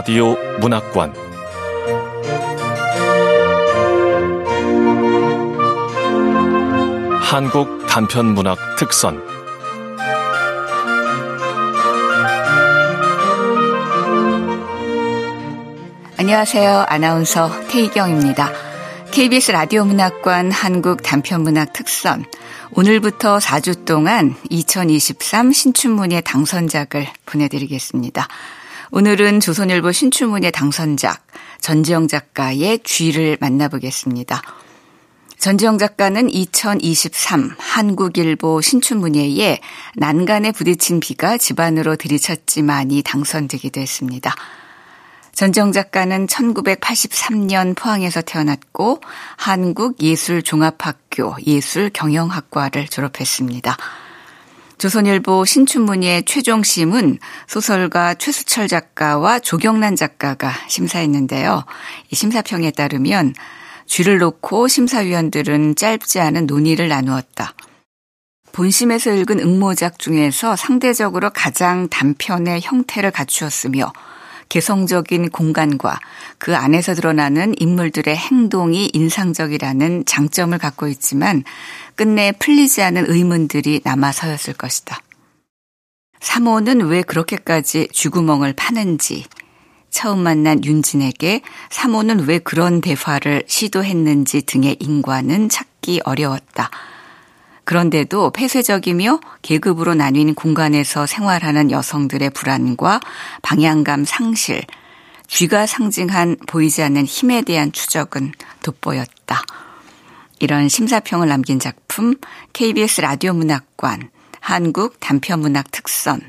라디오 문학관 한국 단편 문학 특선 안녕하세요. 아나운서 태희경입니다. KBS 라디오 문학관 한국 단편 문학 특선 오늘부터 4주 동안 2023 신춘문예 당선작을 보내드리겠습니다. 오늘은 조선일보 신춘문예 당선작 전지영 작가의 쥐를 만나보겠습니다. 전지영 작가는 2023 한국일보 신춘문예에 난간에 부딪힌 비가 집안으로 들이쳤지만이 당선되기도 했습니다. 전정 작가는 1983년 포항에서 태어났고 한국예술종합학교 예술경영학과를 졸업했습니다. 조선일보 신춘문예 최종심은 소설가 최수철 작가와 조경란 작가가 심사했는데요. 이 심사평에 따르면 쥐를 놓고 심사위원들은 짧지 않은 논의를 나누었다. 본심에서 읽은 응모작 중에서 상대적으로 가장 단편의 형태를 갖추었으며 개성적인 공간과 그 안에서 드러나는 인물들의 행동이 인상적이라는 장점을 갖고 있지만 끝내 풀리지 않은 의문들이 남아서였을 것이다. 사모는 왜 그렇게까지 쥐구멍을 파는지, 처음 만난 윤진에게 사모는 왜 그런 대화를 시도했는지 등의 인과는 찾기 어려웠다. 그런데도 폐쇄적이며 계급으로 나뉜 공간에서 생활하는 여성들의 불안과 방향감 상실, 쥐가 상징한 보이지 않는 힘에 대한 추적은 돋보였다. 이런 심사평을 남긴 작품 KBS 라디오 문학관 한국 단편 문학 특선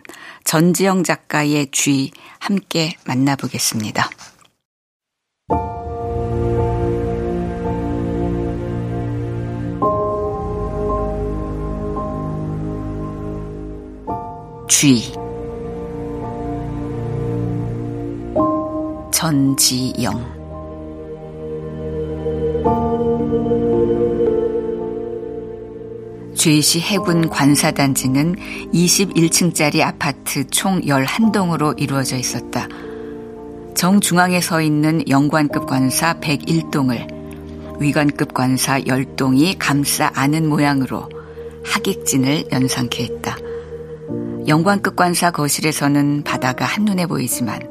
전지영 작가의 쥐 함께 만나보겠습니다. 쥐 전지영 쥐시 해군 관사단지는 21층짜리 아파트 총 11동으로 이루어져 있었다. 정중앙에 서 있는 영관급 관사 101동을 위관급 관사 10동이 감싸 안은 모양으로 하객진을 연상케 했다. 영관급 관사 거실에서는 바다가 한눈에 보이지만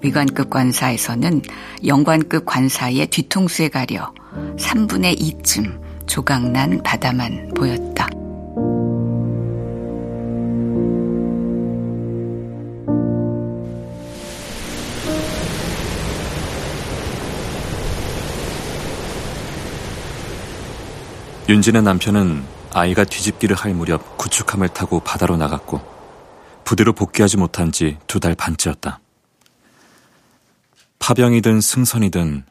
위관급 관사에서는 영관급 관사의 뒤통수에 가려 3분의 2쯤 조각난 바다만 보였다. 윤진의 남편은 아이가 뒤집기를 할 무렵 구축함을 타고 바다로 나갔고 부대로 복귀하지 못한 지 두 달 반째였다. 파병이든 승선이든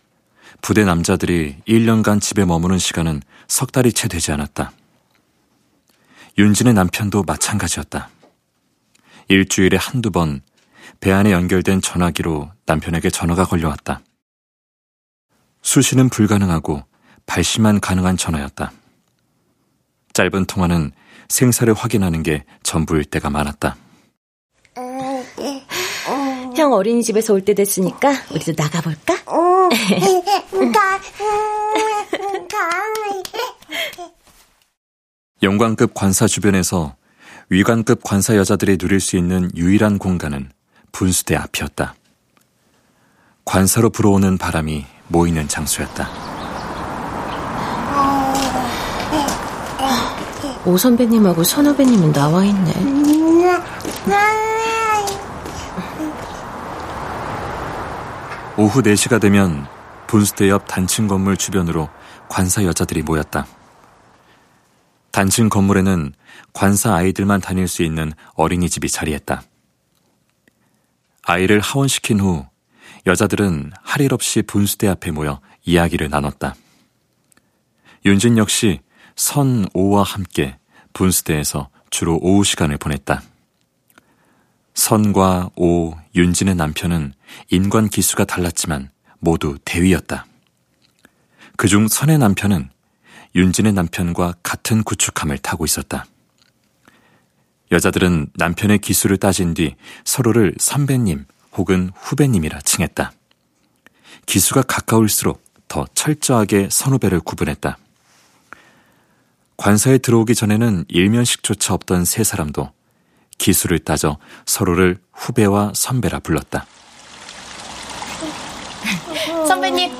부대 남자들이 1년간 집에 머무는 시간은 석 달이 채 되지 않았다. 윤진의 남편도 마찬가지였다. 일주일에 한두 번 배 안에 연결된 전화기로 남편에게 전화가 걸려왔다. 수신은 불가능하고 발신만 가능한 전화였다. 짧은 통화는 생사를 확인하는 게 전부일 때가 많았다. 형 어린이집에서 올 때 됐으니까 우리도 나가볼까? 영광급 관사 주변에서 위관급 관사 여자들이 누릴 수 있는 유일한 공간은 분수대 앞이었다. 관사로 불어오는 바람이 모이는 장소였다. 오 선배님하고 선 후배님은 나와 있네. 오후 4시가 되면 분수대 옆 단층 건물 주변으로 관사 여자들이 모였다. 단층 건물에는 관사 아이들만 다닐 수 있는 어린이집이 자리했다. 아이를 하원시킨 후 여자들은 할 일 없이 분수대 앞에 모여 이야기를 나눴다. 윤진 역시 선, 오와 함께 분수대에서 주로 오후 시간을 보냈다. 선과 오, 윤진의 남편은 인관 기수가 달랐지만 모두 대위였다. 그중 선의 남편은 윤진의 남편과 같은 구축함을 타고 있었다. 여자들은 남편의 기수를 따진 뒤 서로를 선배님 혹은 후배님이라 칭했다. 기수가 가까울수록 더 철저하게 선후배를 구분했다. 관사에 들어오기 전에는 일면식조차 없던 세 사람도 기수를 따져 서로를 후배와 선배라 불렀다. 선배님,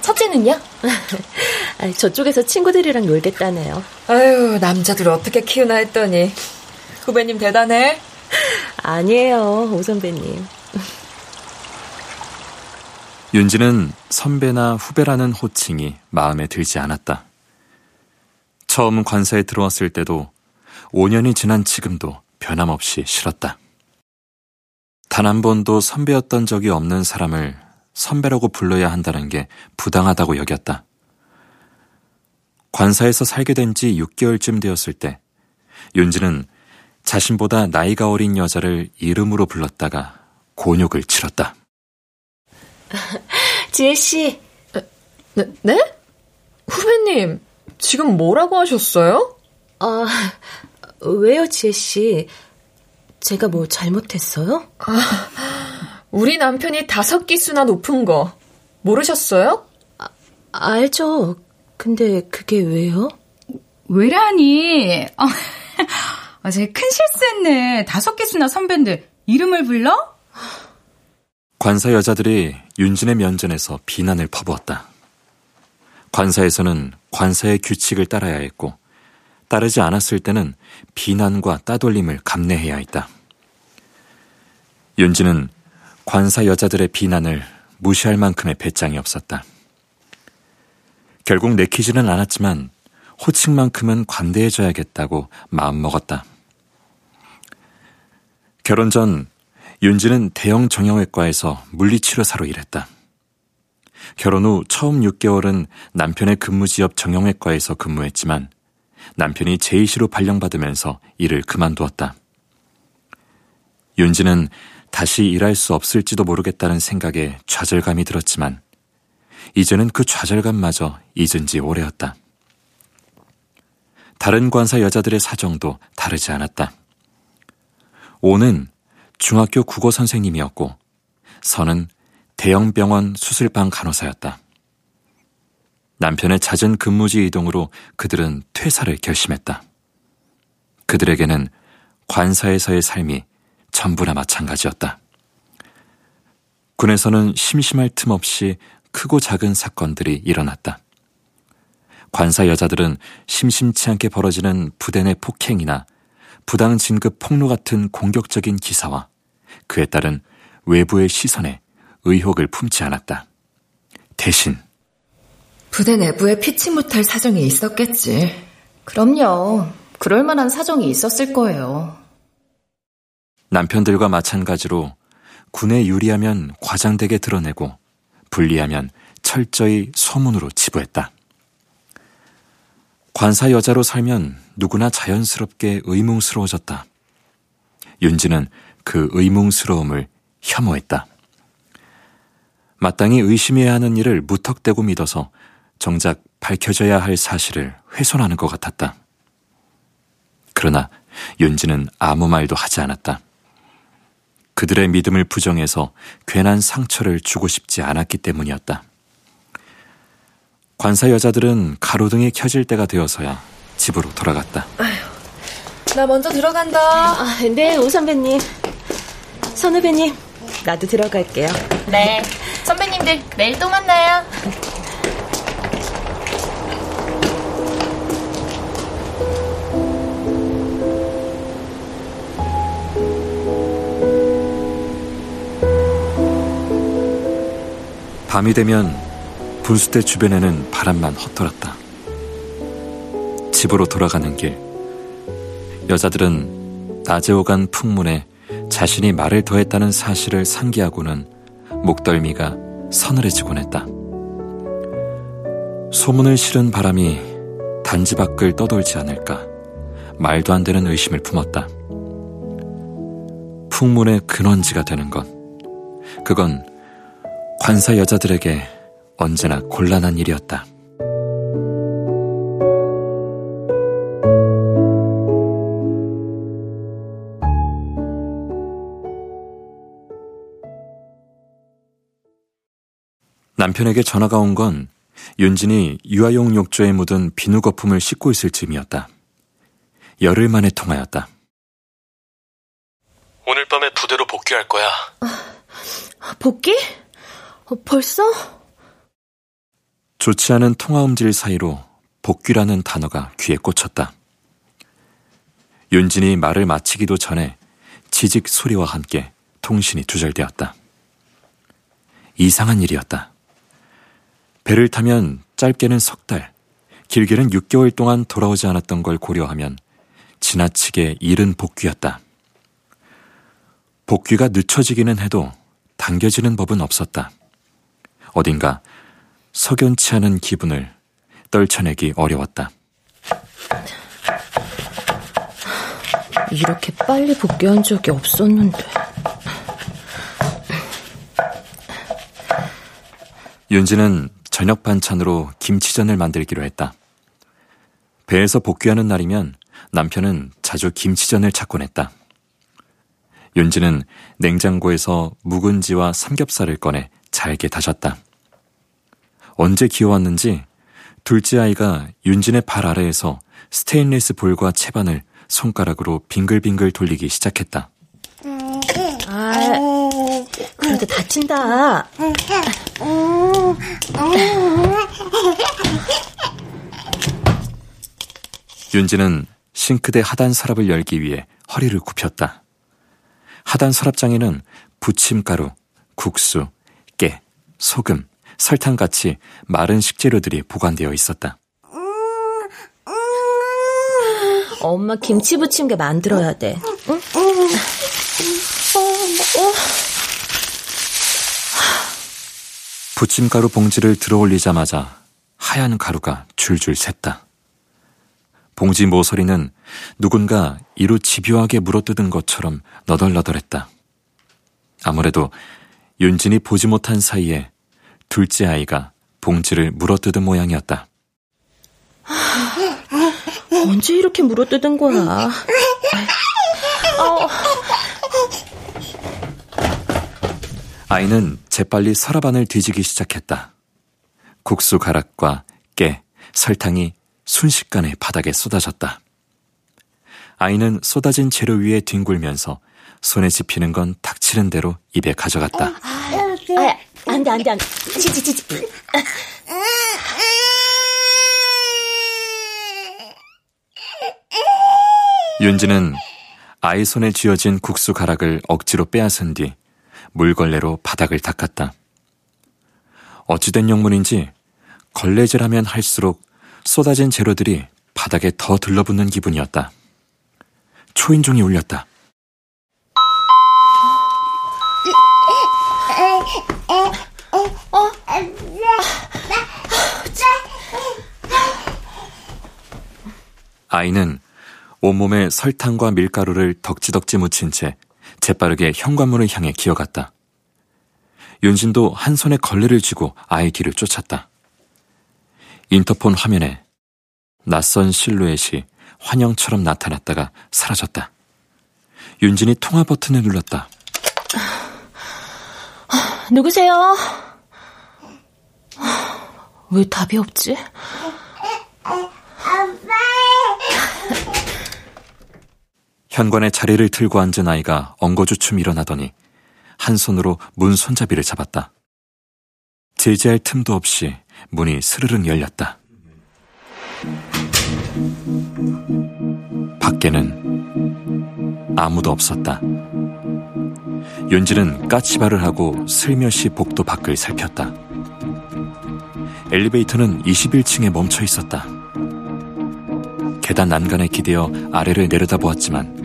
첫째는요? 저쪽에서 친구들이랑 놀겠다네요. 아유, 남자들 어떻게 키우나 했더니 후배님 대단해. 아니에요, 오 선배님. 윤지는 선배나 후배라는 호칭이 마음에 들지 않았다. 처음 관사에 들어왔을 때도 5년이 지난 지금도 변함없이 싫었다. 단 한 번도 선배였던 적이 없는 사람을 선배라고 불러야 한다는 게 부당하다고 여겼다. 관사에서 살게 된 지 6개월쯤 되었을 때 윤지는 자신보다 나이가 어린 여자를 이름으로 불렀다가 곤욕을 치렀다. 지혜 씨. 네? 네? 후배님, 지금 뭐라고 하셨어요? 아, 왜요, 지혜 씨? 제가 뭐 잘못했어요? 아, 우리 남편이 다섯 기수나 높은 거 모르셨어요? 아, 알죠. 근데 그게 왜요? 왜라니? 아, 아 제가 큰 실수했네. 다섯 개수나 선배인데 이름을 불러? 관사 여자들이 윤진의 면전에서 비난을 퍼부었다. 관사에서는 관사의 규칙을 따라야 했고 따르지 않았을 때는 비난과 따돌림을 감내해야 했다. 윤진은 관사 여자들의 비난을 무시할 만큼의 배짱이 없었다. 결국 내키지는 않았지만 호칭만큼은 관대해줘야겠다고 마음먹었다. 결혼 전 윤지는 대형 정형외과에서 물리치료사로 일했다. 결혼 후 처음 6개월은 남편의 근무 지역 정형외과에서 근무했지만 남편이 제이시로 발령받으면서 일을 그만두었다. 윤지는 다시 일할 수 없을지도 모르겠다는 생각에 좌절감이 들었지만 이제는 그 좌절감마저 잊은 지 오래였다. 다른 관사 여자들의 사정도 다르지 않았다. 오는 중학교 국어 선생님이었고 선은 대형병원 수술방 간호사였다. 남편의 잦은 근무지 이동으로 그들은 퇴사를 결심했다. 그들에게는 관사에서의 삶이 전부나 마찬가지였다. 군에서는 심심할 틈 없이 크고 작은 사건들이 일어났다. 관사 여자들은 심심치 않게 벌어지는 부대 내 폭행이나 부당 진급 폭로 같은 공격적인 기사와 그에 따른 외부의 시선에 의혹을 품지 않았다. 대신 부대 내부에 피치 못할 사정이 있었겠지. 그럼요. 그럴 만한 사정이 있었을 거예요. 남편들과 마찬가지로 군에 유리하면 과장되게 드러내고 불리하면 철저히 소문으로 지부했다. 관사 여자로 살면 누구나 자연스럽게 의문스러워졌다. 윤지는 그 의문스러움을 혐오했다. 마땅히 의심해야 하는 일을 무턱대고 믿어서 정작 밝혀져야 할 사실을 훼손하는 것 같았다. 그러나 윤지는 아무 말도 하지 않았다. 그들의 믿음을 부정해서 괜한 상처를 주고 싶지 않았기 때문이었다. 관사 여자들은 가로등이 켜질 때가 되어서야 집으로 돌아갔다. 아휴, 나 먼저 들어간다. 아, 네, 오 선배님. 선 후배님, 나도 들어갈게요. 네. 선배님들, 내일 또 만나요. 밤이 되면 분수대 주변에는 바람만 헛돌았다. 집으로 돌아가는 길. 여자들은 낮에 오간 풍문에 자신이 말을 더했다는 사실을 상기하고는 목덜미가 서늘해지곤 했다. 소문을 실은 바람이 단지 밖을 떠돌지 않을까 말도 안 되는 의심을 품었다. 풍문의 근원지가 되는 것. 그건 관사 여자들에게 언제나 곤란한 일이었다. 남편에게 전화가 온 건 윤진이 유아용 욕조에 묻은 비누 거품을 씻고 있을 즈음이었다. 열흘 만에 통하였다. 오늘 밤에 부대로 복귀할 거야. 복귀? 어, 벌써? 좋지 않은 통화 음질 사이로 복귀라는 단어가 귀에 꽂혔다. 윤진이 말을 마치기도 전에 지직 소리와 함께 통신이 두절되었다. 이상한 일이었다. 배를 타면 짧게는 석 달, 길게는 6개월 동안 돌아오지 않았던 걸 고려하면 지나치게 이른 복귀였다. 복귀가 늦춰지기는 해도 당겨지는 법은 없었다. 어딘가 석연치 않은 기분을 떨쳐내기 어려웠다. 이렇게 빨리 복귀한 적이 없었는데. 윤지는 저녁 반찬으로 김치전을 만들기로 했다. 배에서 복귀하는 날이면 남편은 자주 김치전을 찾곤 했다. 윤지는 냉장고에서 묵은지와 삼겹살을 꺼내 잘게 다졌다. 언제 기어왔는지 둘째 아이가 윤진의 발 아래에서 스테인리스 볼과 채반을 손가락으로 빙글빙글 돌리기 시작했다. 아, 그래도 다친다. 윤지는 싱크대 하단 서랍을 열기 위해 허리를 굽혔다. 하단 서랍장에는 부침가루, 국수, 깨, 소금, 설탕 같이 마른 식재료들이 보관되어 있었다. 엄마 김치 부침개 만들어야 돼. 응? 부침가루 봉지를 들어올리자마자 하얀 가루가 줄줄 샜다. 봉지 모서리는 누군가 이로 집요하게 물어뜯은 것처럼 너덜너덜했다. 아무래도 윤진이 보지 못한 사이에 둘째 아이가 봉지를 물어뜯은 모양이었다. 언제 이렇게 물어뜯은 거야? 아이는 재빨리 서랍 안을 뒤지기 시작했다. 국수 가락과 깨, 설탕이 순식간에 바닥에 쏟아졌다. 아이는 쏟아진 재료 위에 뒹굴면서 손에 집히는 건 닥치는 대로 입에 가져갔다. 아, 안 돼, 안 돼, 안 돼. 윤지는 아이 손에 쥐어진 국수 가락을 억지로 빼앗은 뒤 물걸레로 바닥을 닦았다. 어찌된 영문인지 걸레질하면 할수록 쏟아진 재료들이 바닥에 더 들러붙는 기분이었다. 초인종이 울렸다. 아이는 온몸에 설탕과 밀가루를 덕지덕지 묻힌 채 재빠르게 현관문을 향해 기어갔다. 윤진도 한 손에 걸레를 쥐고 아이 뒤를 쫓았다. 인터폰 화면에 낯선 실루엣이 환영처럼 나타났다가 사라졌다. 윤진이 통화 버튼을 눌렀다. 누구세요? 왜 답이 없지? 현관에 자리를 틀고 앉은 아이가 엉거주춤 일어나더니 한 손으로 문 손잡이를 잡았다. 제지할 틈도 없이 문이 스르륵 열렸다. 밖에는 아무도 없었다. 윤지는 까치발을 하고 슬며시 복도 밖을 살폈다. 엘리베이터는 21층에 멈춰 있었다. 계단 난간에 기대어 아래를 내려다보았지만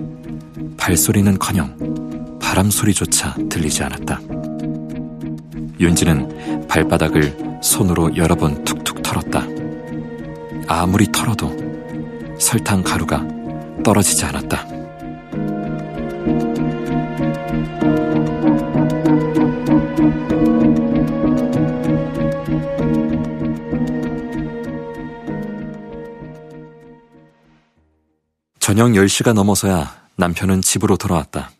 발소리는커녕 바람 소리조차 들리지 않았다. 윤지는 발바닥을 손으로 여러 번 툭툭 털었다. 아무리 털어도 설탕 가루가 떨어지지 않았다. 저녁 10시가 넘어서야 남편은 집으로 돌아왔다.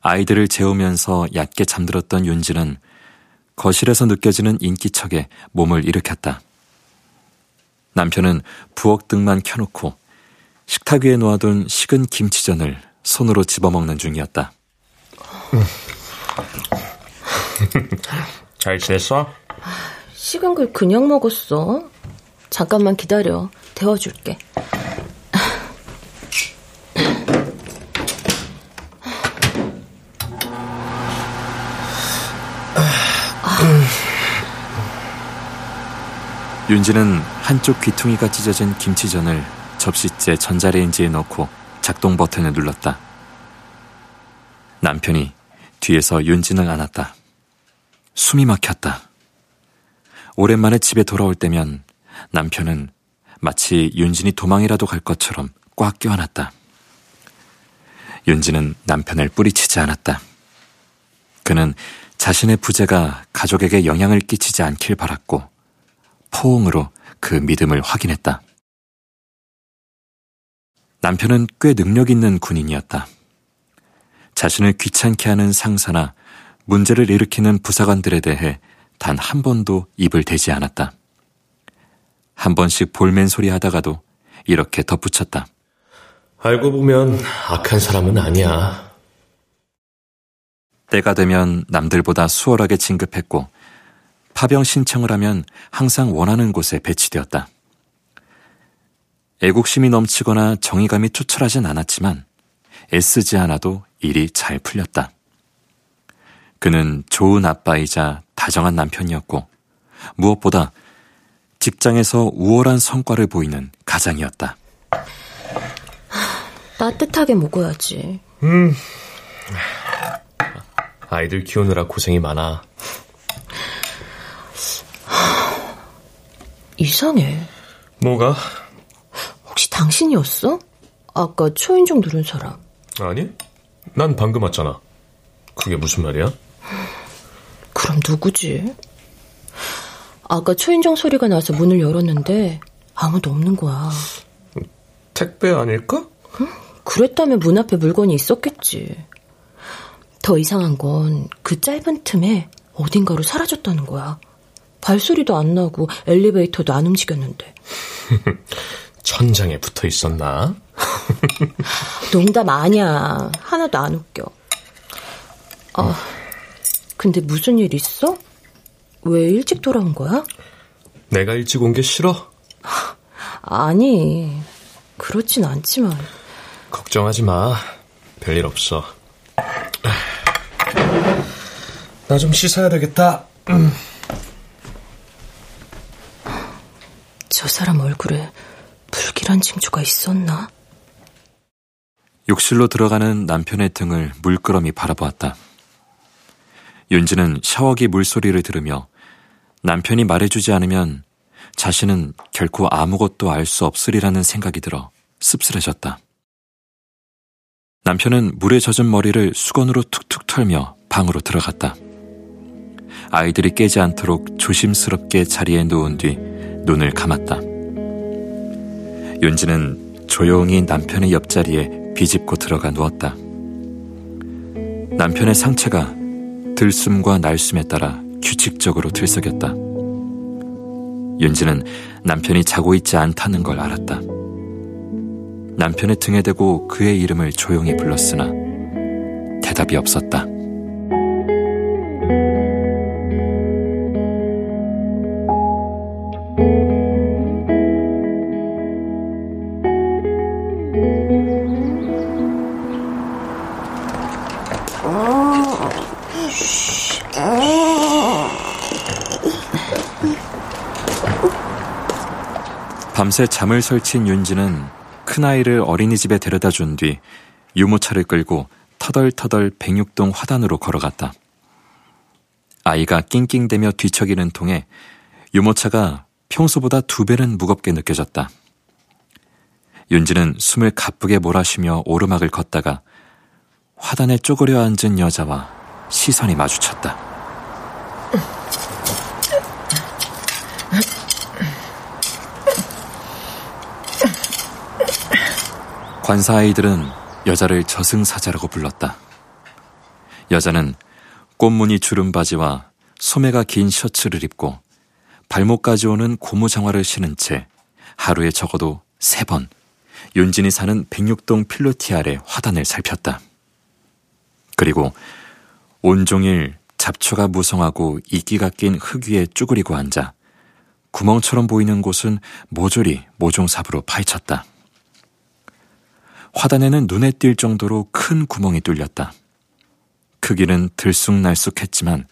아이들을 재우면서 얕게 잠들었던 윤지는 거실에서 느껴지는 인기척에 몸을 일으켰다. 남편은 부엌 등만 켜놓고 식탁 위에 놓아둔 식은 김치전을 손으로 집어먹는 중이었다. 잘 지냈어? 식은 걸 그냥 먹었어. 잠깐만 기다려. 데워줄게. 윤지는 한쪽 귀퉁이가 찢어진 김치전을 접시째 전자레인지에 넣고 작동 버튼을 눌렀다. 남편이 뒤에서 윤진을 안았다. 숨이 막혔다. 오랜만에 집에 돌아올 때면 남편은 마치 윤진이 도망이라도 갈 것처럼 꽉 껴안았다. 윤진은 남편을 뿌리치지 않았다. 그는 자신의 부재가 가족에게 영향을 끼치지 않길 바랐고 포옹으로 그 믿음을 확인했다. 남편은 꽤 능력 있는 군인이었다. 자신을 귀찮게 하는 상사나 문제를 일으키는 부사관들에 대해 단 한 번도 입을 대지 않았다. 한 번씩 볼멘 소리 하다가도 이렇게 덧붙였다. 알고 보면 악한 사람은 아니야. 때가 되면 남들보다 수월하게 진급했고 파병 신청을 하면 항상 원하는 곳에 배치되었다. 애국심이 넘치거나 정의감이 투철하진 않았지만 애쓰지 않아도 일이 잘 풀렸다. 그는 좋은 아빠이자 다정한 남편이었고 무엇보다 직장에서 우월한 성과를 보이는 가장이었다. 따뜻하게 먹어야지. 음. 아이들 키우느라 고생이 많아. 이상해. 뭐가? 혹시 당신이었어? 아까 초인종 누른 사람. 아니, 난 방금 왔잖아. 그게 무슨 말이야? 그럼 누구지? 아까 초인종 소리가 나서 문을 열었는데 아무도 없는 거야. 택배 아닐까? 응? 그랬다면 문 앞에 물건이 있었겠지. 더 이상한 건 그 짧은 틈에 어딘가로 사라졌다는 거야. 발소리도 안 나고 엘리베이터도 안 움직였는데. 천장에 붙어 있었나? 농담 아니야. 하나도 안 웃겨. 아, 근데 무슨 일 있어? 왜 일찍 돌아온 거야? 내가 일찍 온 게 싫어? 아니, 그렇진 않지만. 걱정하지 마. 별일 없어. 나 좀 씻어야 되겠다. 저 사람 얼굴에 불길한 징조가 있었나? 욕실로 들어가는 남편의 등을 물끄러미 바라보았다. 윤지는 샤워기 물소리를 들으며 남편이 말해주지 않으면 자신은 결코 아무것도 알 수 없으리라는 생각이 들어 씁쓸해졌다. 남편은 물에 젖은 머리를 수건으로 툭툭 털며 방으로 들어갔다. 아이들이 깨지 않도록 조심스럽게 자리에 놓은 뒤 눈을 감았다. 윤지는 조용히 남편의 옆자리에 비집고 들어가 누웠다. 남편의 상체가 들숨과 날숨에 따라 규칙적으로 들썩였다. 윤지는 남편이 자고 있지 않다는 걸 알았다. 남편의 등에 대고 그의 이름을 조용히 불렀으나 대답이 없었다. 밤새 잠을 설친 윤지는 큰아이를 어린이집에 데려다 준 뒤 유모차를 끌고 터덜터덜 백육동 화단으로 걸어갔다. 아이가 낑낑대며 뒤척이는 통에 유모차가 평소보다 두 배는 무겁게 느껴졌다. 윤지는 숨을 가쁘게 몰아쉬며 오르막을 걷다가 화단에 쪼그려 앉은 여자와 시선이 마주쳤다. 관사 아이들은 여자를 저승사자라고 불렀다. 여자는 꽃무늬 주름 바지와 소매가 긴 셔츠를 입고 발목까지 오는 고무 장화를 신은 채 하루에 적어도 세 번 윤진이 사는 백육동 필로티 아래 화단을 살폈다. 그리고 온종일 잡초가 무성하고 이끼가 낀 흙 위에 쭈그리고 앉아 구멍처럼 보이는 곳은 모조리 모종삽으로 파헤쳤다. 화단에는 눈에 띌 정도로 큰 구멍이 뚫렸다. 크기는 들쑥날쑥했지만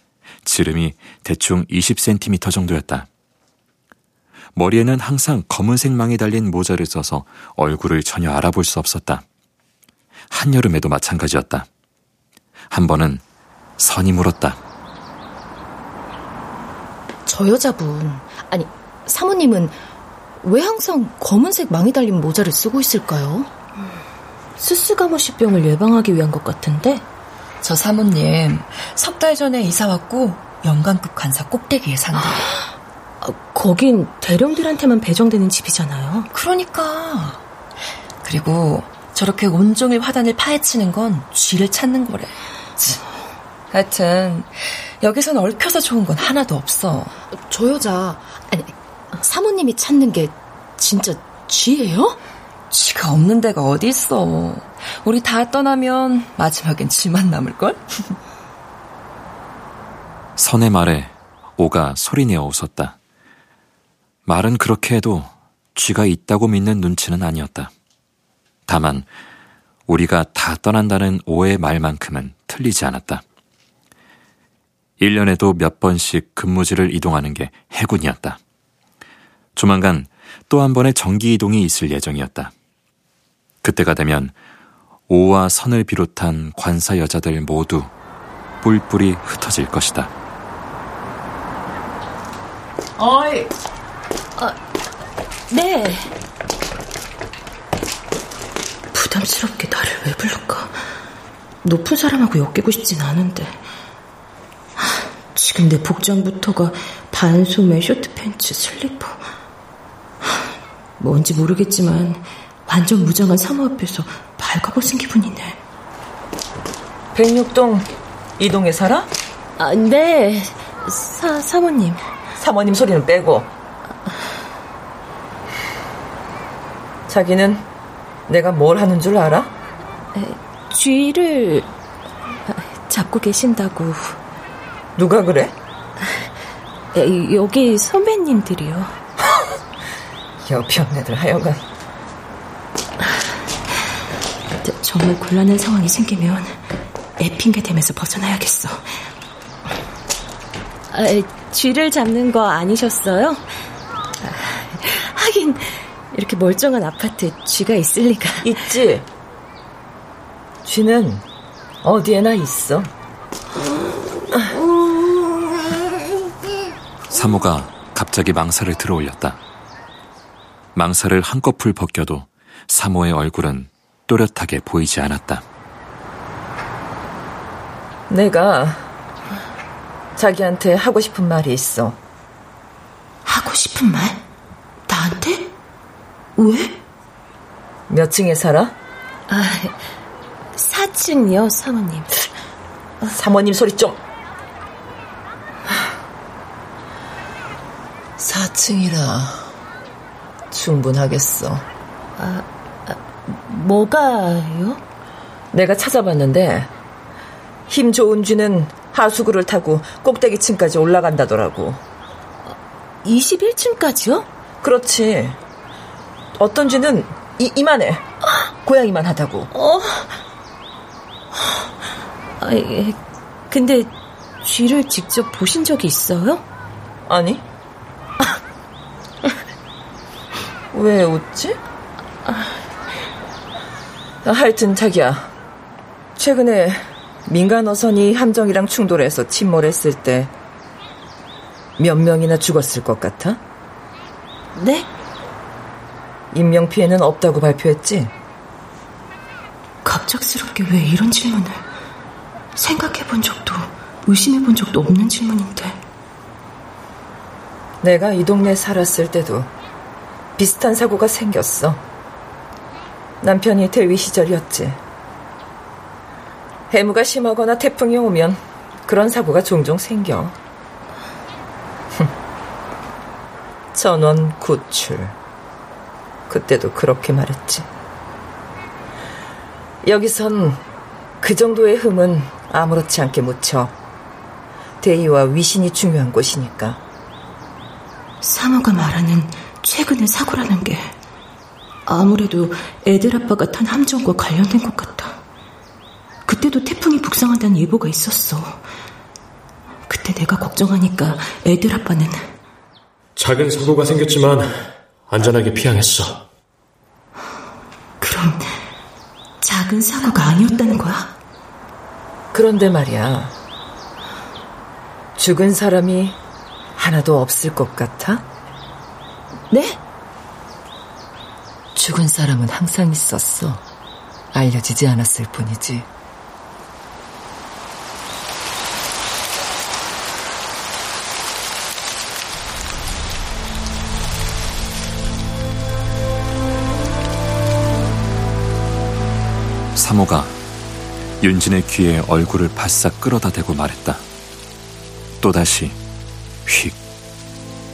지름이 대충 20cm 정도였다. 머리에는 항상 검은색 망이 달린 모자를 써서 얼굴을 전혀 알아볼 수 없었다. 한여름에도 마찬가지였다. 한 번은 선이 물었다. 저 여자분, 아니, 사모님은 왜 항상 검은색 망이 달린 모자를 쓰고 있을까요? 스스가모시 병을 예방하기 위한 것 같은데? 저 사모님 석 달 전에 이사 왔고 영광급 관사 꼭대기에 산대요. 아, 거긴 대령들한테만 배정되는 집이잖아요. 그러니까. 그리고 저렇게 온종일 화단을 파헤치는 건 쥐를 찾는 거래. 치. 하여튼 여기선 얽혀서 좋은 건 하나도 없어. 저 여자 아니 사모님이 찾는 게 진짜 쥐예요? 쥐가 없는 데가 어디 있어. 우리 다 떠나면 마지막엔 쥐만 남을걸? 선의 말에 오가 소리내어 웃었다. 말은 그렇게 해도 쥐가 있다고 믿는 눈치는 아니었다. 다만 우리가 다 떠난다는 오의 말만큼은 틀리지 않았다. 1년에도 몇 번씩 근무지를 이동하는 게 해군이었다. 조만간 또 한 번의 정기 이동이 있을 예정이었다. 그때가 되면 오와 선을 비롯한 관사 여자들 모두 뿔뿔이 흩어질 것이다. 어이. 아, 네. 부담스럽게 나를 왜 부를까? 높은 사람하고 엮이고 싶진 않은데. 지금 내 복장부터가 반소매, 쇼트팬츠, 슬리퍼. 뭔지 모르겠지만 완전 무장한 사모 앞에서 발가벗은 기분이네. 백육동 이동에 살아? 아, 네. 사, 사모님. 사모님 소리는 빼고. 자기는 내가 뭘 하는 줄 알아? 쥐를 잡고 계신다고. 누가 그래? 여기 선배님들이요. 여피 없네들 하여간. 정말 곤란한 상황이 생기면 애 핑계 대면서 벗어나야겠어. 아, 쥐를 잡는 거 아니셨어요? 하긴 이렇게 멀쩡한 아파트에 쥐가 있을 리가. 있지. 쥐는 어디에나 있어. 사모가 갑자기 망사를 들어 올렸다. 망사를 한꺼풀 벗겨도 사모의 얼굴은 또렷하게 보이지 않았다. 내가 자기한테 하고 싶은 말이 있어. 하고 싶은 말? 나한테? 왜? 몇 층에 살아? 아, 4층이요, 사모님. 사모님 소리 좀. 4층이라 충분하겠어. 아, 아, 뭐가요? 내가 찾아봤는데 힘 좋은 쥐는 하수구를 타고 꼭대기층까지 올라간다더라고. 21층까지요? 그렇지. 어떤 쥐는 이, 이만해. 고양이만 하다고. 어. 아, 예. 근데 쥐를 직접 보신 적이 있어요? 아니. 왜 웃지? 아, 하여튼 자기야. 최근에 민간 어선이 함정이랑 충돌해서 침몰했을 때 몇 명이나 죽었을 것 같아? 네? 인명 피해는 없다고 발표했지? 갑작스럽게 왜 이런 질문을? 생각해 본 적도, 의심해 본 적도 없는 질문인데. 내가 이 동네에 살았을 때도 비슷한 사고가 생겼어. 남편이 대위 시절이었지. 해무가 심하거나 태풍이 오면 그런 사고가 종종 생겨. 전원 구출. 그때도 그렇게 말했지. 여기선 그 정도의 흠은 아무렇지 않게 묻혀. 대의와 위신이 중요한 곳이니까. 사모가 말하는 최근의 사고라는 게 아무래도 애들 아빠가 탄 함정과 관련된 것 같다. 그때도 태풍이 북상한다는 예보가 있었어. 그때 내가 걱정하니까 애들 아빠는 작은 사고가 생겼지만 안전하게 피항했어. 그럼 작은 사고가 아니었다는 거야? 그런데 말이야. 죽은 사람이 하나도 없을 것 같아? 네? 죽은 사람은 항상 있었어. 알려지지 않았을 뿐이지. 사모가 윤진의 귀에 얼굴을 바싹 끌어다 대고 말했다. 또다시 휙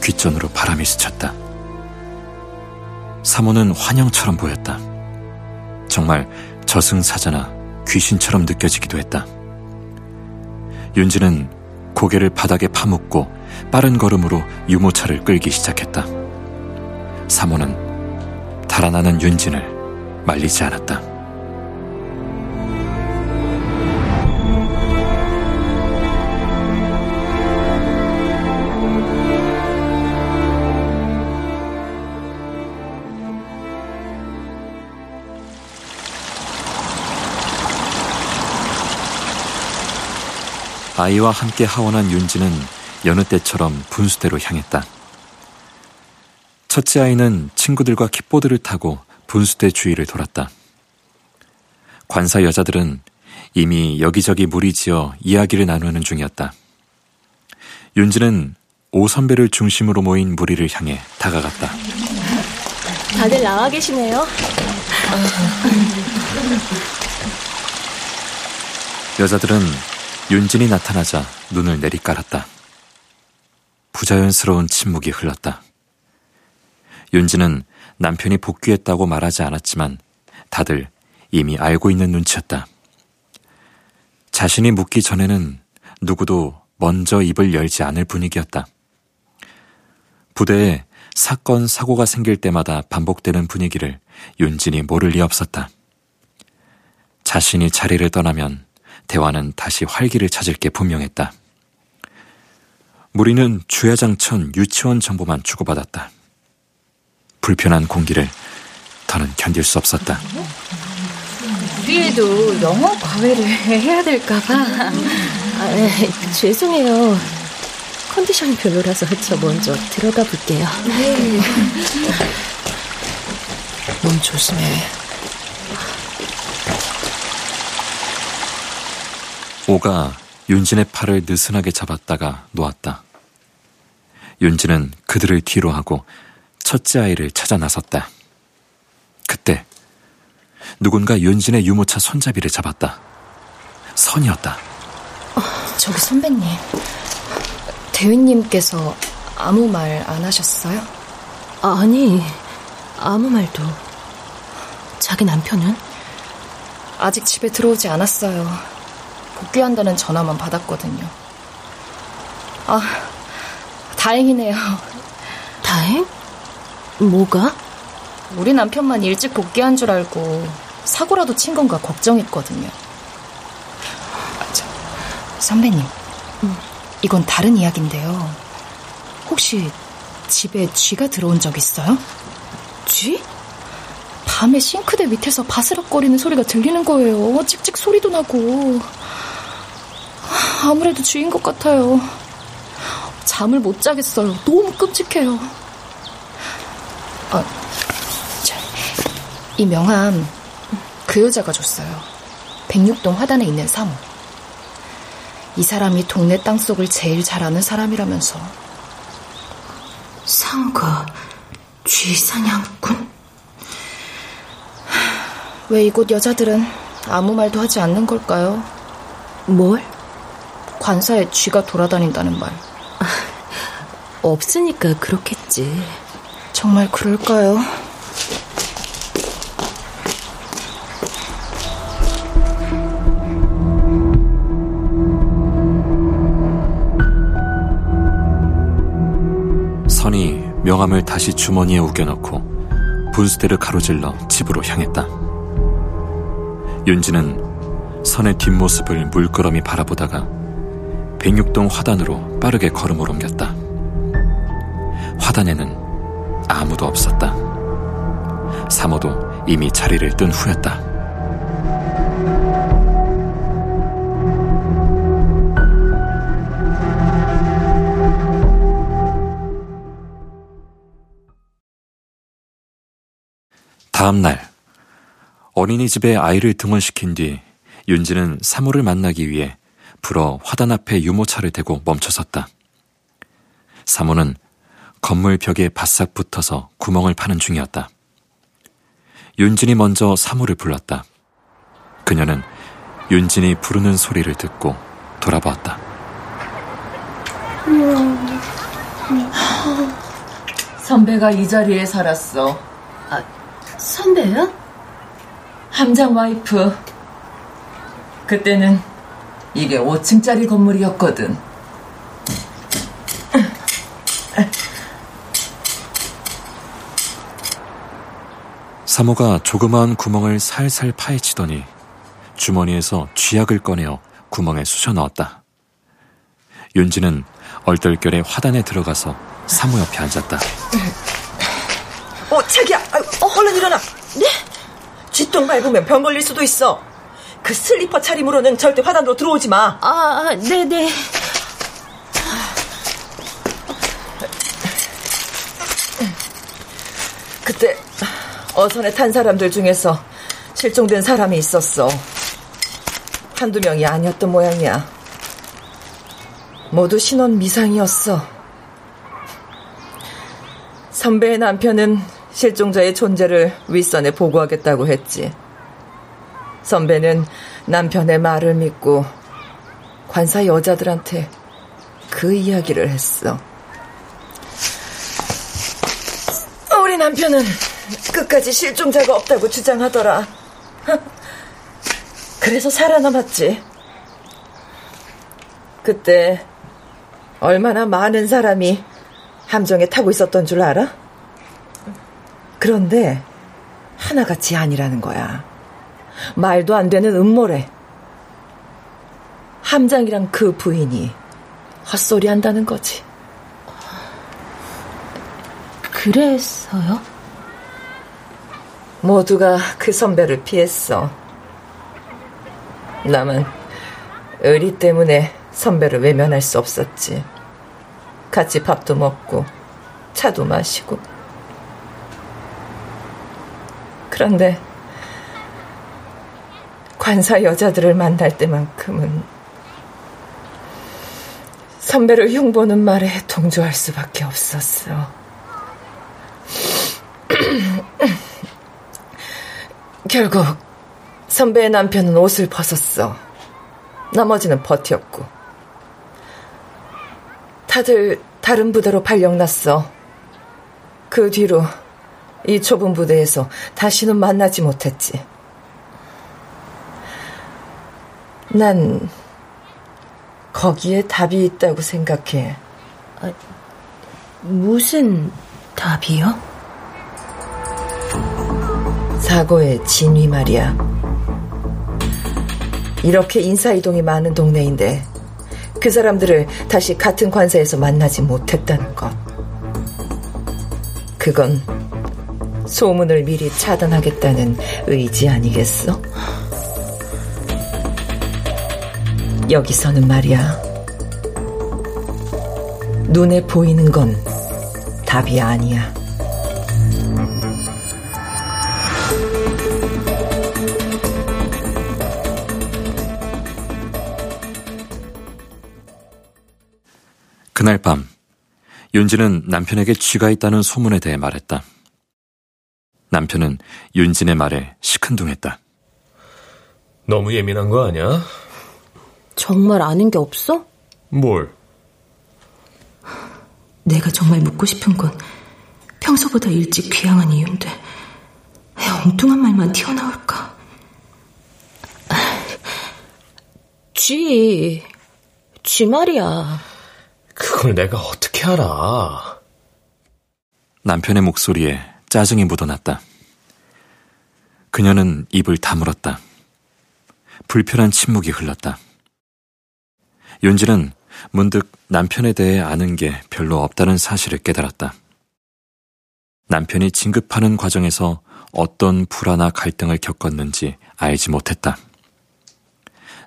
귓전으로 바람이 스쳤다. 사모는 환영처럼 보였다. 정말 저승사자나 귀신처럼 느껴지기도 했다. 윤지는 고개를 바닥에 파묻고 빠른 걸음으로 유모차를 끌기 시작했다. 사모는 달아나는 윤진을 말리지 않았다. 아이와 함께 하원한 윤지는 여느 때처럼 분수대로 향했다. 첫째 아이는 친구들과 킥보드를 타고 분수대 주위를 돌았다. 관사 여자들은 이미 여기저기 무리지어 이야기를 나누는 중이었다. 윤지는 오 선배를 중심으로 모인 무리를 향해 다가갔다. 다들 나와 계시네요. 여자들은 윤진이 나타나자 눈을 내리깔았다. 부자연스러운 침묵이 흘렀다. 윤진은 남편이 복귀했다고 말하지 않았지만 다들 이미 알고 있는 눈치였다. 자신이 묻기 전에는 누구도 먼저 입을 열지 않을 분위기였다. 부대에 사건, 사고가 생길 때마다 반복되는 분위기를 윤진이 모를 리 없었다. 자신이 자리를 떠나면 대화는 다시 활기를 찾을 게 분명했다. 무리는 주야장천 유치원 정보만 주고받았다. 불편한 공기를 더는 견딜 수 없었다. 우리에도 영어 과외를 해야 될까봐. 아, 네, 죄송해요. 컨디션이 별로라서 저 먼저 들어가 볼게요. 몸 조심해. 오가 윤진의 팔을 느슨하게 잡았다가 놓았다. 윤진은 그들을 뒤로 하고 첫째 아이를 찾아 나섰다. 그때 누군가 윤진의 유모차 손잡이를 잡았다. 선이었다. 저기 선배님, 대위님께서 아무 말 안 하셨어요? 아니, 아무 말도. 자기 남편은? 아직 집에 들어오지 않았어요. 복귀한다는 전화만 받았거든요. 아, 다행이네요. 다행? 뭐가? 우리 남편만 일찍 복귀한 줄 알고 사고라도 친 건가 걱정했거든요. 아, 저, 선배님, 음, 이건 다른 이야기인데요. 혹시 집에 쥐가 들어온 적 있어요? 쥐? 밤에 싱크대 밑에서 바스락거리는 소리가 들리는 거예요. 찍찍 소리도 나고. 아무래도 쥐인 것 같아요. 잠을 못 자겠어요. 너무 끔찍해요. 아, 자, 이 명함 그 여자가 줬어요. 106동 화단에 있는 사모. 이 사람이 동네 땅속을 제일 잘 아는 사람이라면서. 상가 쥐 사냥꾼? 왜 이곳 여자들은 아무 말도 하지 않는 걸까요? 뭘? 관사에 쥐가 돌아다닌다는 말. 없으니까 그렇겠지. 정말 그럴까요? 선이 명함을 다시 주머니에 우겨넣고 분수대를 가로질러 집으로 향했다. 윤지는 선의 뒷모습을 물끄러미 바라보다가 백육동 화단으로 빠르게 걸음을 옮겼다. 화단에는 아무도 없었다. 사모도 이미 자리를 뜬 후였다. 다음 날 어린이집에 아이를 등원시킨 뒤 윤지는 사모를 만나기 위해 불어 화단 앞에 유모차를 대고 멈춰섰다. 사모는 건물 벽에 바싹 붙어서 구멍을 파는 중이었다. 윤진이 먼저 사모를 불렀다. 그녀는 윤진이 부르는 소리를 듣고 돌아보았다. 선배가 이 자리에 살았어. 아, 선배요? 함장 와이프. 그때는 이게 5층짜리 건물이었거든. 사모가 조그마한 구멍을 살살 파헤치더니 주머니에서 쥐약을 꺼내어 구멍에 쑤셔 넣었다. 윤지는 얼떨결에 화단에 들어가서 사모 옆에 앉았다. 어, 자기야, 어, 얼른 일어나. 네? 쥐똥 밟으면 병 걸릴 수도 있어. 그 슬리퍼 차림으로는 절대 화단으로 들어오지 마. 아, 아 네네. 그때 어선에 탄 사람들 중에서 실종된 사람이 있었어. 한두 명이 아니었던 모양이야. 모두 신원 미상이었어. 선배의 남편은 실종자의 존재를 윗선에 보고하겠다고 했지. 선배는 남편의 말을 믿고 관사 여자들한테 그 이야기를 했어. 우리 남편은 끝까지 실종자가 없다고 주장하더라. 그래서 살아남았지. 그때 얼마나 많은 사람이 함정에 타고 있었던 줄 알아? 그런데 하나같이 아니라는 거야. 말도 안 되는 음모래. 함장이랑 그 부인이 헛소리 한다는 거지. 그래서요? 모두가 그 선배를 피했어. 남은 의리 때문에 선배를 외면할 수 없었지. 같이 밥도 먹고 차도 마시고. 그런데 관사 여자들을 만날 때만큼은 선배를 흉보는 말에 동조할 수밖에 없었어. 결국 선배의 남편은 옷을 벗었어. 나머지는 버텼고. 다들 다른 부대로 발령났어. 그 뒤로 이 좁은 부대에서 다시는 만나지 못했지. 난 거기에 답이 있다고 생각해. 아, 무슨 답이요? 사고의 진위 말이야. 이렇게 인사이동이 많은 동네인데 그 사람들을 다시 같은 관사에서 만나지 못했다는 것. 그건 소문을 미리 차단하겠다는 의지 아니겠어? 여기서는 말이야. 눈에 보이는 건 답이 아니야. 그날 밤, 윤진은 남편에게 쥐가 있다는 소문에 대해 말했다. 남편은 윤진의 말에 시큰둥했다. 너무 예민한 거 아니야? 정말 아는 게 없어? 뭘? 내가 정말 묻고 싶은 건 평소보다 일찍 귀향한 이유인데 왜 엉뚱한 말만 튀어나올까? 쥐, 쥐 말이야. 그걸 내가 어떻게 알아? 남편의 목소리에 짜증이 묻어났다. 그녀는 입을 다물었다. 불편한 침묵이 흘렀다. 윤지는 문득 남편에 대해 아는 게 별로 없다는 사실을 깨달았다. 남편이 진급하는 과정에서 어떤 불화나 갈등을 겪었는지 알지 못했다.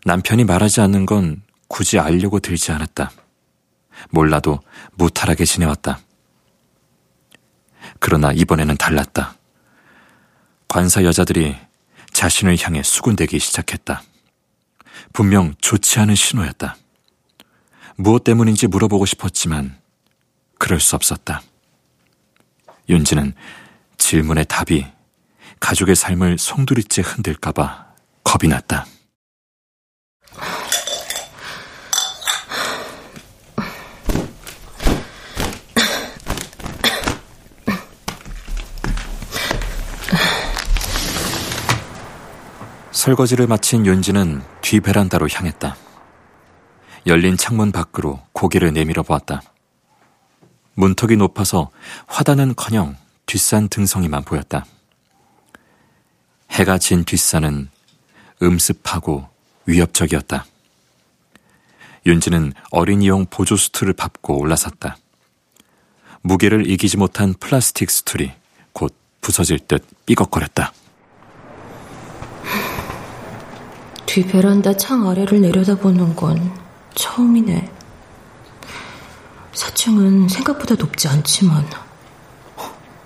남편이 말하지 않는 건 굳이 알려고 들지 않았다. 몰라도 무탈하게 지내왔다. 그러나 이번에는 달랐다. 관사 여자들이 자신을 향해 수군대기 시작했다. 분명 좋지 않은 신호였다. 무엇 때문인지 물어보고 싶었지만 그럴 수 없었다. 윤지는 질문의 답이 가족의 삶을 송두리째 흔들까봐 겁이 났다. 설거지를 마친 윤지는 뒤 베란다로 향했다. 열린 창문 밖으로 고개를 내밀어 보았다. 문턱이 높아서 화단은커녕 뒷산 등성이만 보였다. 해가 진 뒷산은 음습하고 위협적이었다. 윤지는 어린이용 보조 스툴을 밟고 올라섰다. 무게를 이기지 못한 플라스틱 스툴이 곧 부서질 듯 삐걱거렸다. 뒤 베란다 창 아래를 내려다보는 건 처음이네. 4층은 생각보다 높지 않지만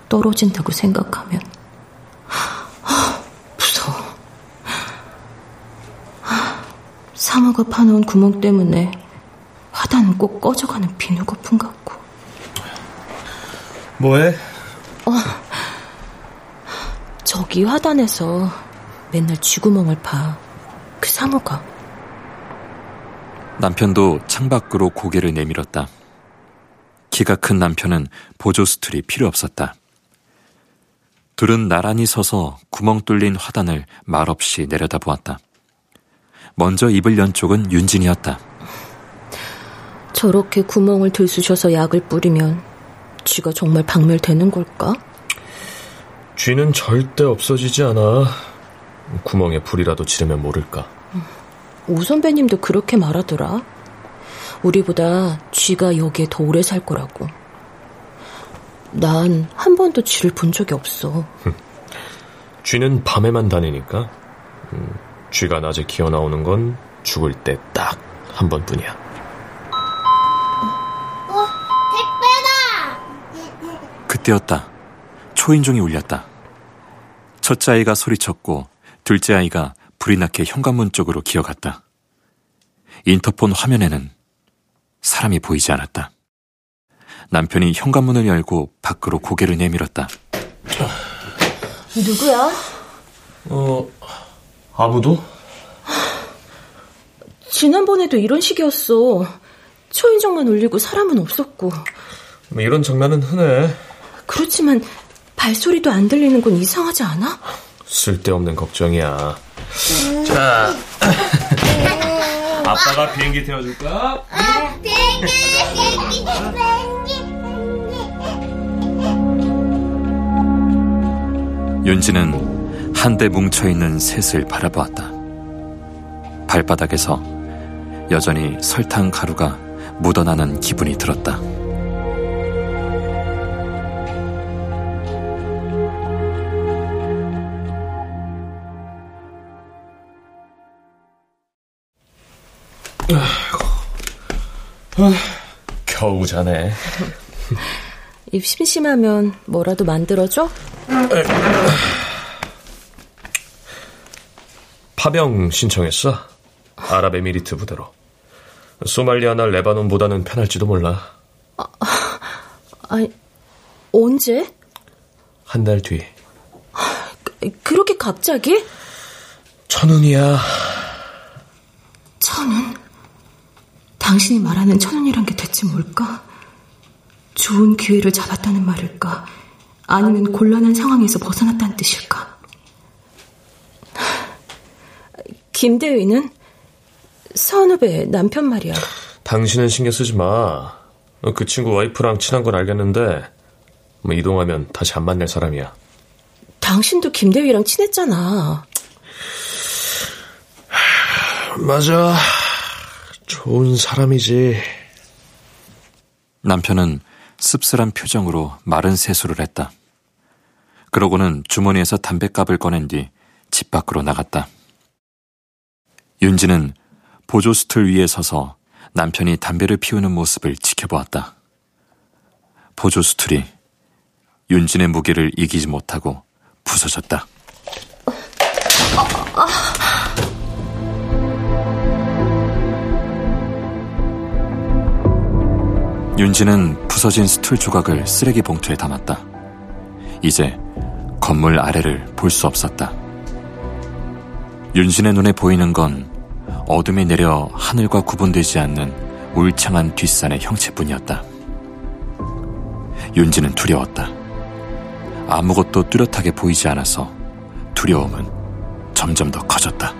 떨어진다고 생각하면 무서워. 사모가 파놓은 구멍 때문에 화단은 꼭 꺼져가는 비누 거품 같고. 뭐해? 어, 저기 화단에서 맨날 쥐구멍을 파. 그 사모가. 남편도 창밖으로 고개를 내밀었다. 키가 큰 남편은 보조 스툴이 필요 없었다. 둘은 나란히 서서 구멍 뚫린 화단을 말없이 내려다보았다. 먼저 입을 연 쪽은 윤진이었다. 저렇게 구멍을 들쑤셔서 약을 뿌리면 쥐가 정말 박멸되는 걸까? 쥐는 절대 없어지지 않아. 구멍에 불이라도 지르면 모를까. 오 선배님도 그렇게 말하더라. 우리보다 쥐가 여기에 더 오래 살 거라고. 난 한 번도 쥐를 본 적이 없어. 쥐는 밤에만 다니니까. 음, 쥐가 낮에 기어 나오는 건 죽을 때 딱 한 번뿐이야. 어, 택배다! 그때였다. 초인종이 울렸다. 첫째 아이가 소리쳤고 둘째 아이가 불이 나게 현관문 쪽으로 기어갔다. 인터폰 화면에는 사람이 보이지 않았다. 남편이 현관문을 열고 밖으로 고개를 내밀었다. 누구야? 어, 아무도? 지난번에도 이런 식이었어. 초인종만 울리고 사람은 없었고. 뭐 이런 장난은 흔해. 그렇지만 발소리도 안 들리는 건 이상하지 않아? 쓸데없는 걱정이야. 자. 아빠가 비행기 태워줄까? 윤지는 한데 뭉쳐있는 셋을 바라보았다. 발바닥에서 여전히 설탕 가루가 묻어나는 기분이 들었다. 겨우 자네. 입 심심하면 뭐라도 만들어줘? 파병 신청했어. 아랍에미리트 부대로. 소말리아나 레바논보다는 편할지도 몰라. 아, 아니, 언제? 한 달 뒤. 그렇게 갑자기? 천운이야. 천운? 당신이 말하는 천운이란 게 대체 뭘까? 좋은 기회를 잡았다는 말일까? 아니면 곤란한 상황에서 벗어났다는 뜻일까? 김대위는 선후배 남편 말이야. 당신은 신경 쓰지 마. 그 친구 와이프랑 친한 건 알겠는데 뭐 이동하면 다시 안 만날 사람이야. 당신도 김대위랑 친했잖아. 맞아. 좋은 사람이지. 남편은 씁쓸한 표정으로 마른 세수를 했다. 그러고는 주머니에서 담뱃갑을 꺼낸 뒤 집 밖으로 나갔다. 윤지는 보조 스툴 위에 서서 남편이 담배를 피우는 모습을 지켜보았다. 보조 스툴이 윤진의 무게를 이기지 못하고 부서졌다. 윤지는 부서진 스툴 조각을 쓰레기 봉투에 담았다. 이제 건물 아래를 볼 수 없었다. 윤진의 눈에 보이는 건 어둠이 내려 하늘과 구분되지 않는 울창한 뒷산의 형체뿐이었다. 윤지는 두려웠다. 아무것도 뚜렷하게 보이지 않아서 두려움은 점점 더 커졌다.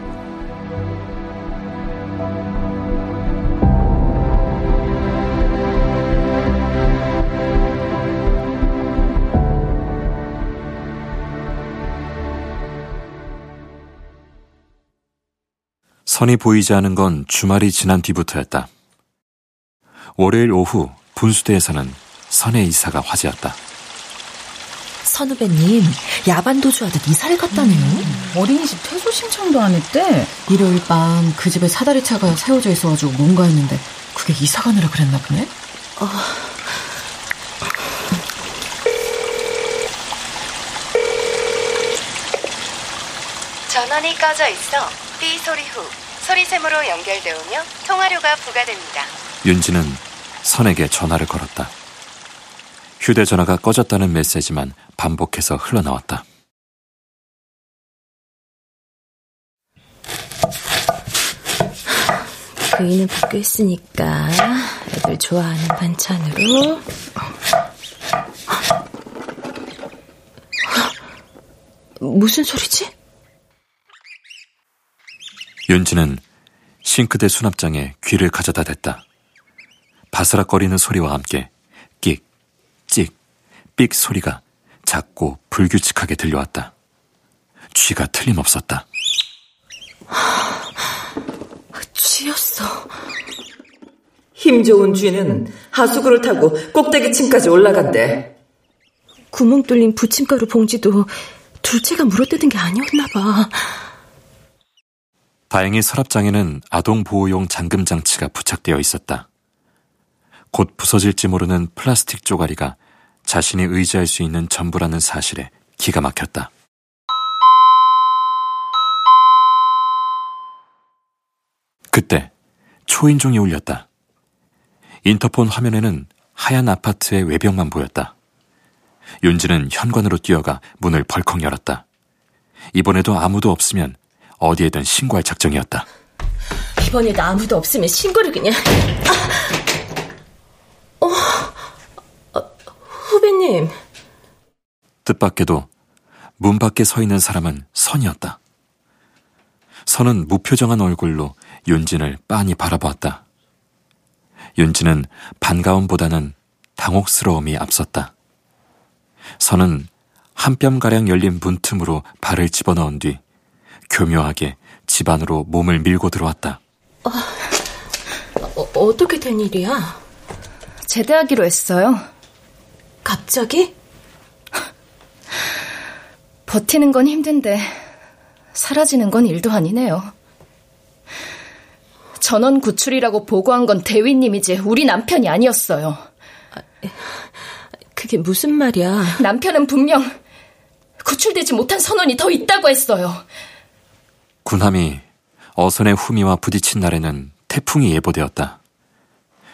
선이 보이지 않은 건 주말이 지난 뒤부터였다. 월요일 오후 분수대에서는 선의 이사가 화제였다. 선 후배님, 야반 도주하듯 이사를 갔다네요. 음, 어린이집 퇴소 신청도 안 했대. 일요일 밤 그 집에 사다리 차가 세워져 있어가지고 뭔가 했는데 그게 이사 가느라 그랬나 보네. 어... 전원이 꺼져 있어 삐 소리 후 소리샘으로 연결되오며 통화료가 부과됩니다. 윤지는 선에게 전화를 걸었다. 휴대전화가 꺼졌다는 메시지만 반복해서 흘러나왔다. 그이는 바뀌었으니까 애들 좋아하는 반찬으로 무슨 소리지? 윤지는 싱크대 수납장에 귀를 가져다 댔다. 바스락거리는 소리와 함께 끽, 찍, 삑 소리가 작고 불규칙하게 들려왔다. 쥐가 틀림없었다. 쥐였어. 힘 좋은 쥐는 하수구를 타고 꼭대기층까지 올라간대. 구멍 뚫린 부침가루 봉지도 둘째가 물어뜯은 게 아니었나 봐. 다행히 서랍장에는 아동 보호용 잠금 장치가 부착되어 있었다. 곧 부서질지 모르는 플라스틱 쪼가리가 자신이 의지할 수 있는 전부라는 사실에 기가 막혔다. 그때 초인종이 울렸다. 인터폰 화면에는 하얀 아파트의 외벽만 보였다. 윤지는 현관으로 뛰어가 문을 벌컥 열었다. 이번에도 아무도 없으면 어디에든 신고할 작정이었다. 이번에도 아무도 없으면 신고를 그냥. 아. 어, 어, 후배님. 뜻밖에도 문 밖에 서 있는 사람은 선이었다. 선은 무표정한 얼굴로 윤진을 빤히 바라보았다. 윤진은 반가움보다는 당혹스러움이 앞섰다. 선은 한 뼘가량 열린 문틈으로 발을 집어넣은 뒤 교묘하게 집 안으로 몸을 밀고 들어왔다. 어, 어, 어 떻게 된 일이야? 제대하기로 했어요. 갑자기? 버티는 건 힘든데 사라지는 건 일도 아니네요. 전원 구출이라고 보고한 건 대위님이지 우리 남편이 아니었어요. 그게 무슨 말이야? 남편은 분명 구출되지 못한 선원이 더 있다고 했어요. 군함이 어선의 후미와 부딪힌 날에는 태풍이 예보되었다.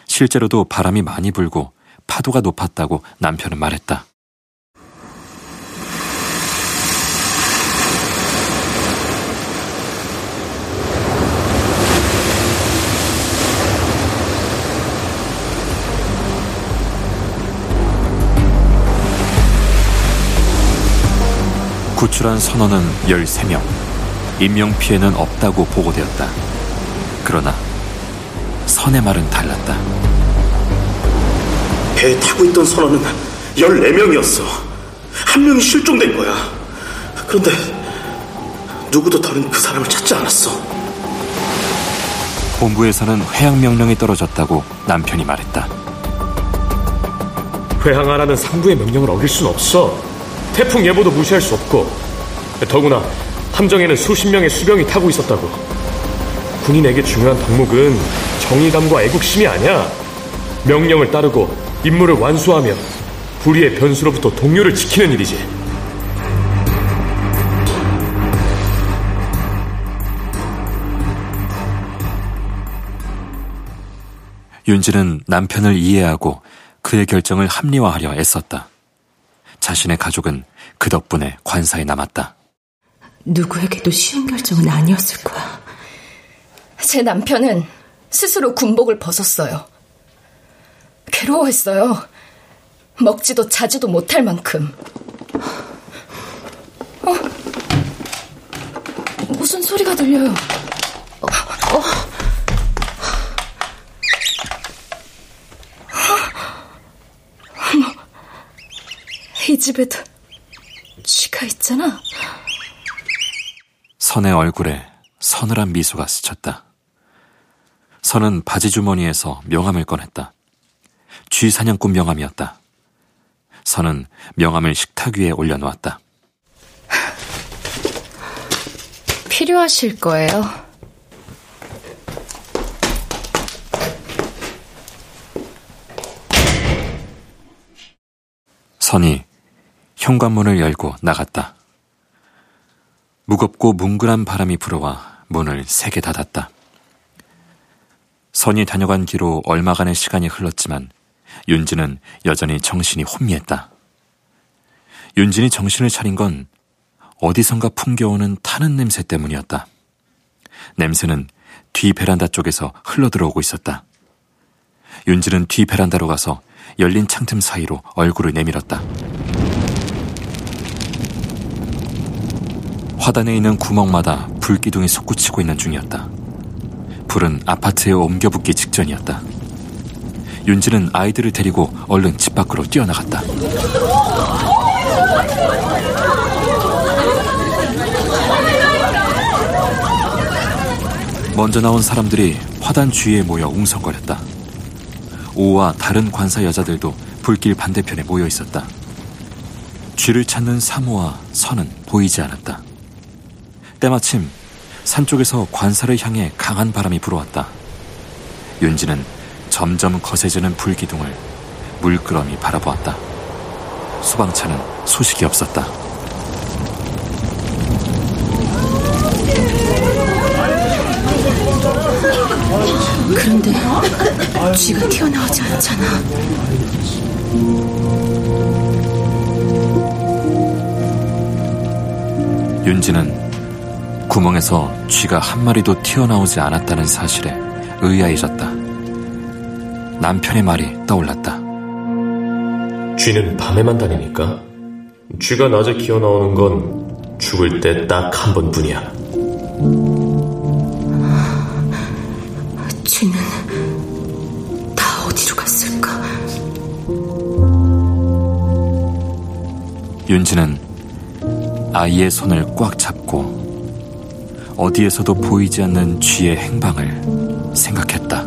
실제로도 바람이 많이 불고 파도가 높았다고 남편은 말했다. 구출한 선원은 13명. 인명 피해는 없다고 보고되었다. 그러나 선의 말은 달랐다. 배에 타고 있던 선원은 14명이었어. 한 명이 실종된 거야. 그런데 누구도 더는 그 사람을 찾지 않았어. 본부에서는 회항 명령이 떨어졌다고 남편이 말했다. 회항하라는 상부의 명령을 어길 순 없어. 태풍 예보도 무시할 수 없고. 더구나 함정에는 수십 명의 수병이 타고 있었다고. 군인에게 중요한 덕목은 정의감과 애국심이 아니야. 명령을 따르고 임무를 완수하며 불의의 변수로부터 동료를 지키는 일이지. 윤지는 남편을 이해하고 그의 결정을 합리화하려 애썼다. 자신의 가족은 그 덕분에 관사에 남았다. 누구에게도 쉬운 결정은 아니었을 거야. 제 남편은 스스로 군복을 벗었어요. 괴로워했어요. 먹지도 자지도 못할 만큼. 어? 무슨 소리가 들려요? 어? 어? 이 집에도 쥐가 있잖아. 선의 얼굴에 서늘한 미소가 스쳤다. 선은 바지 주머니에서 명함을 꺼냈다. 쥐 사냥꾼 명함이었다. 선은 명함을 식탁 위에 올려놓았다. 필요하실 거예요. 선이 현관문을 열고 나갔다. 무겁고 뭉근한 바람이 불어와 문을 세게 닫았다. 선이 다녀간 뒤로 얼마간의 시간이 흘렀지만 윤진은 여전히 정신이 혼미했다. 윤진이 정신을 차린 건 어디선가 풍겨오는 타는 냄새 때문이었다. 냄새는 뒤 베란다 쪽에서 흘러들어오고 있었다. 윤진은 뒤 베란다로 가서 열린 창틈 사이로 얼굴을 내밀었다. 화단에 있는 구멍마다 불기둥이 솟구치고 있는 중이었다. 불은 아파트에 옮겨 붙기 직전이었다. 윤지는 아이들을 데리고 얼른 집 밖으로 뛰어나갔다. 먼저 나온 사람들이 화단 주위에 모여 웅성거렸다. 오와 다른 관사 여자들도 불길 반대편에 모여 있었다. 쥐를 찾는 사모와 선은 보이지 않았다. 때마침 산 쪽에서 관사를 향해 강한 바람이 불어왔다. 윤지는 점점 거세지는 불기둥을 물끄러미 바라보았다. 소방차는 소식이 없었다. 그런데 쥐가 튀어나오지 않잖아. 윤지는 구멍에서 쥐가 한 마리도 튀어나오지 않았다는 사실에 의아해졌다. 남편의 말이 떠올랐다. 쥐는 밤에만 다니니까 쥐가 낮에 기어나오는 건 죽을 때 딱 한 번뿐이야. 쥐는 다 어디로 갔을까? 윤지는 아이의 손을 꽉 잡고 어디에서도 보이지 않는 쥐의 행방을 생각했다.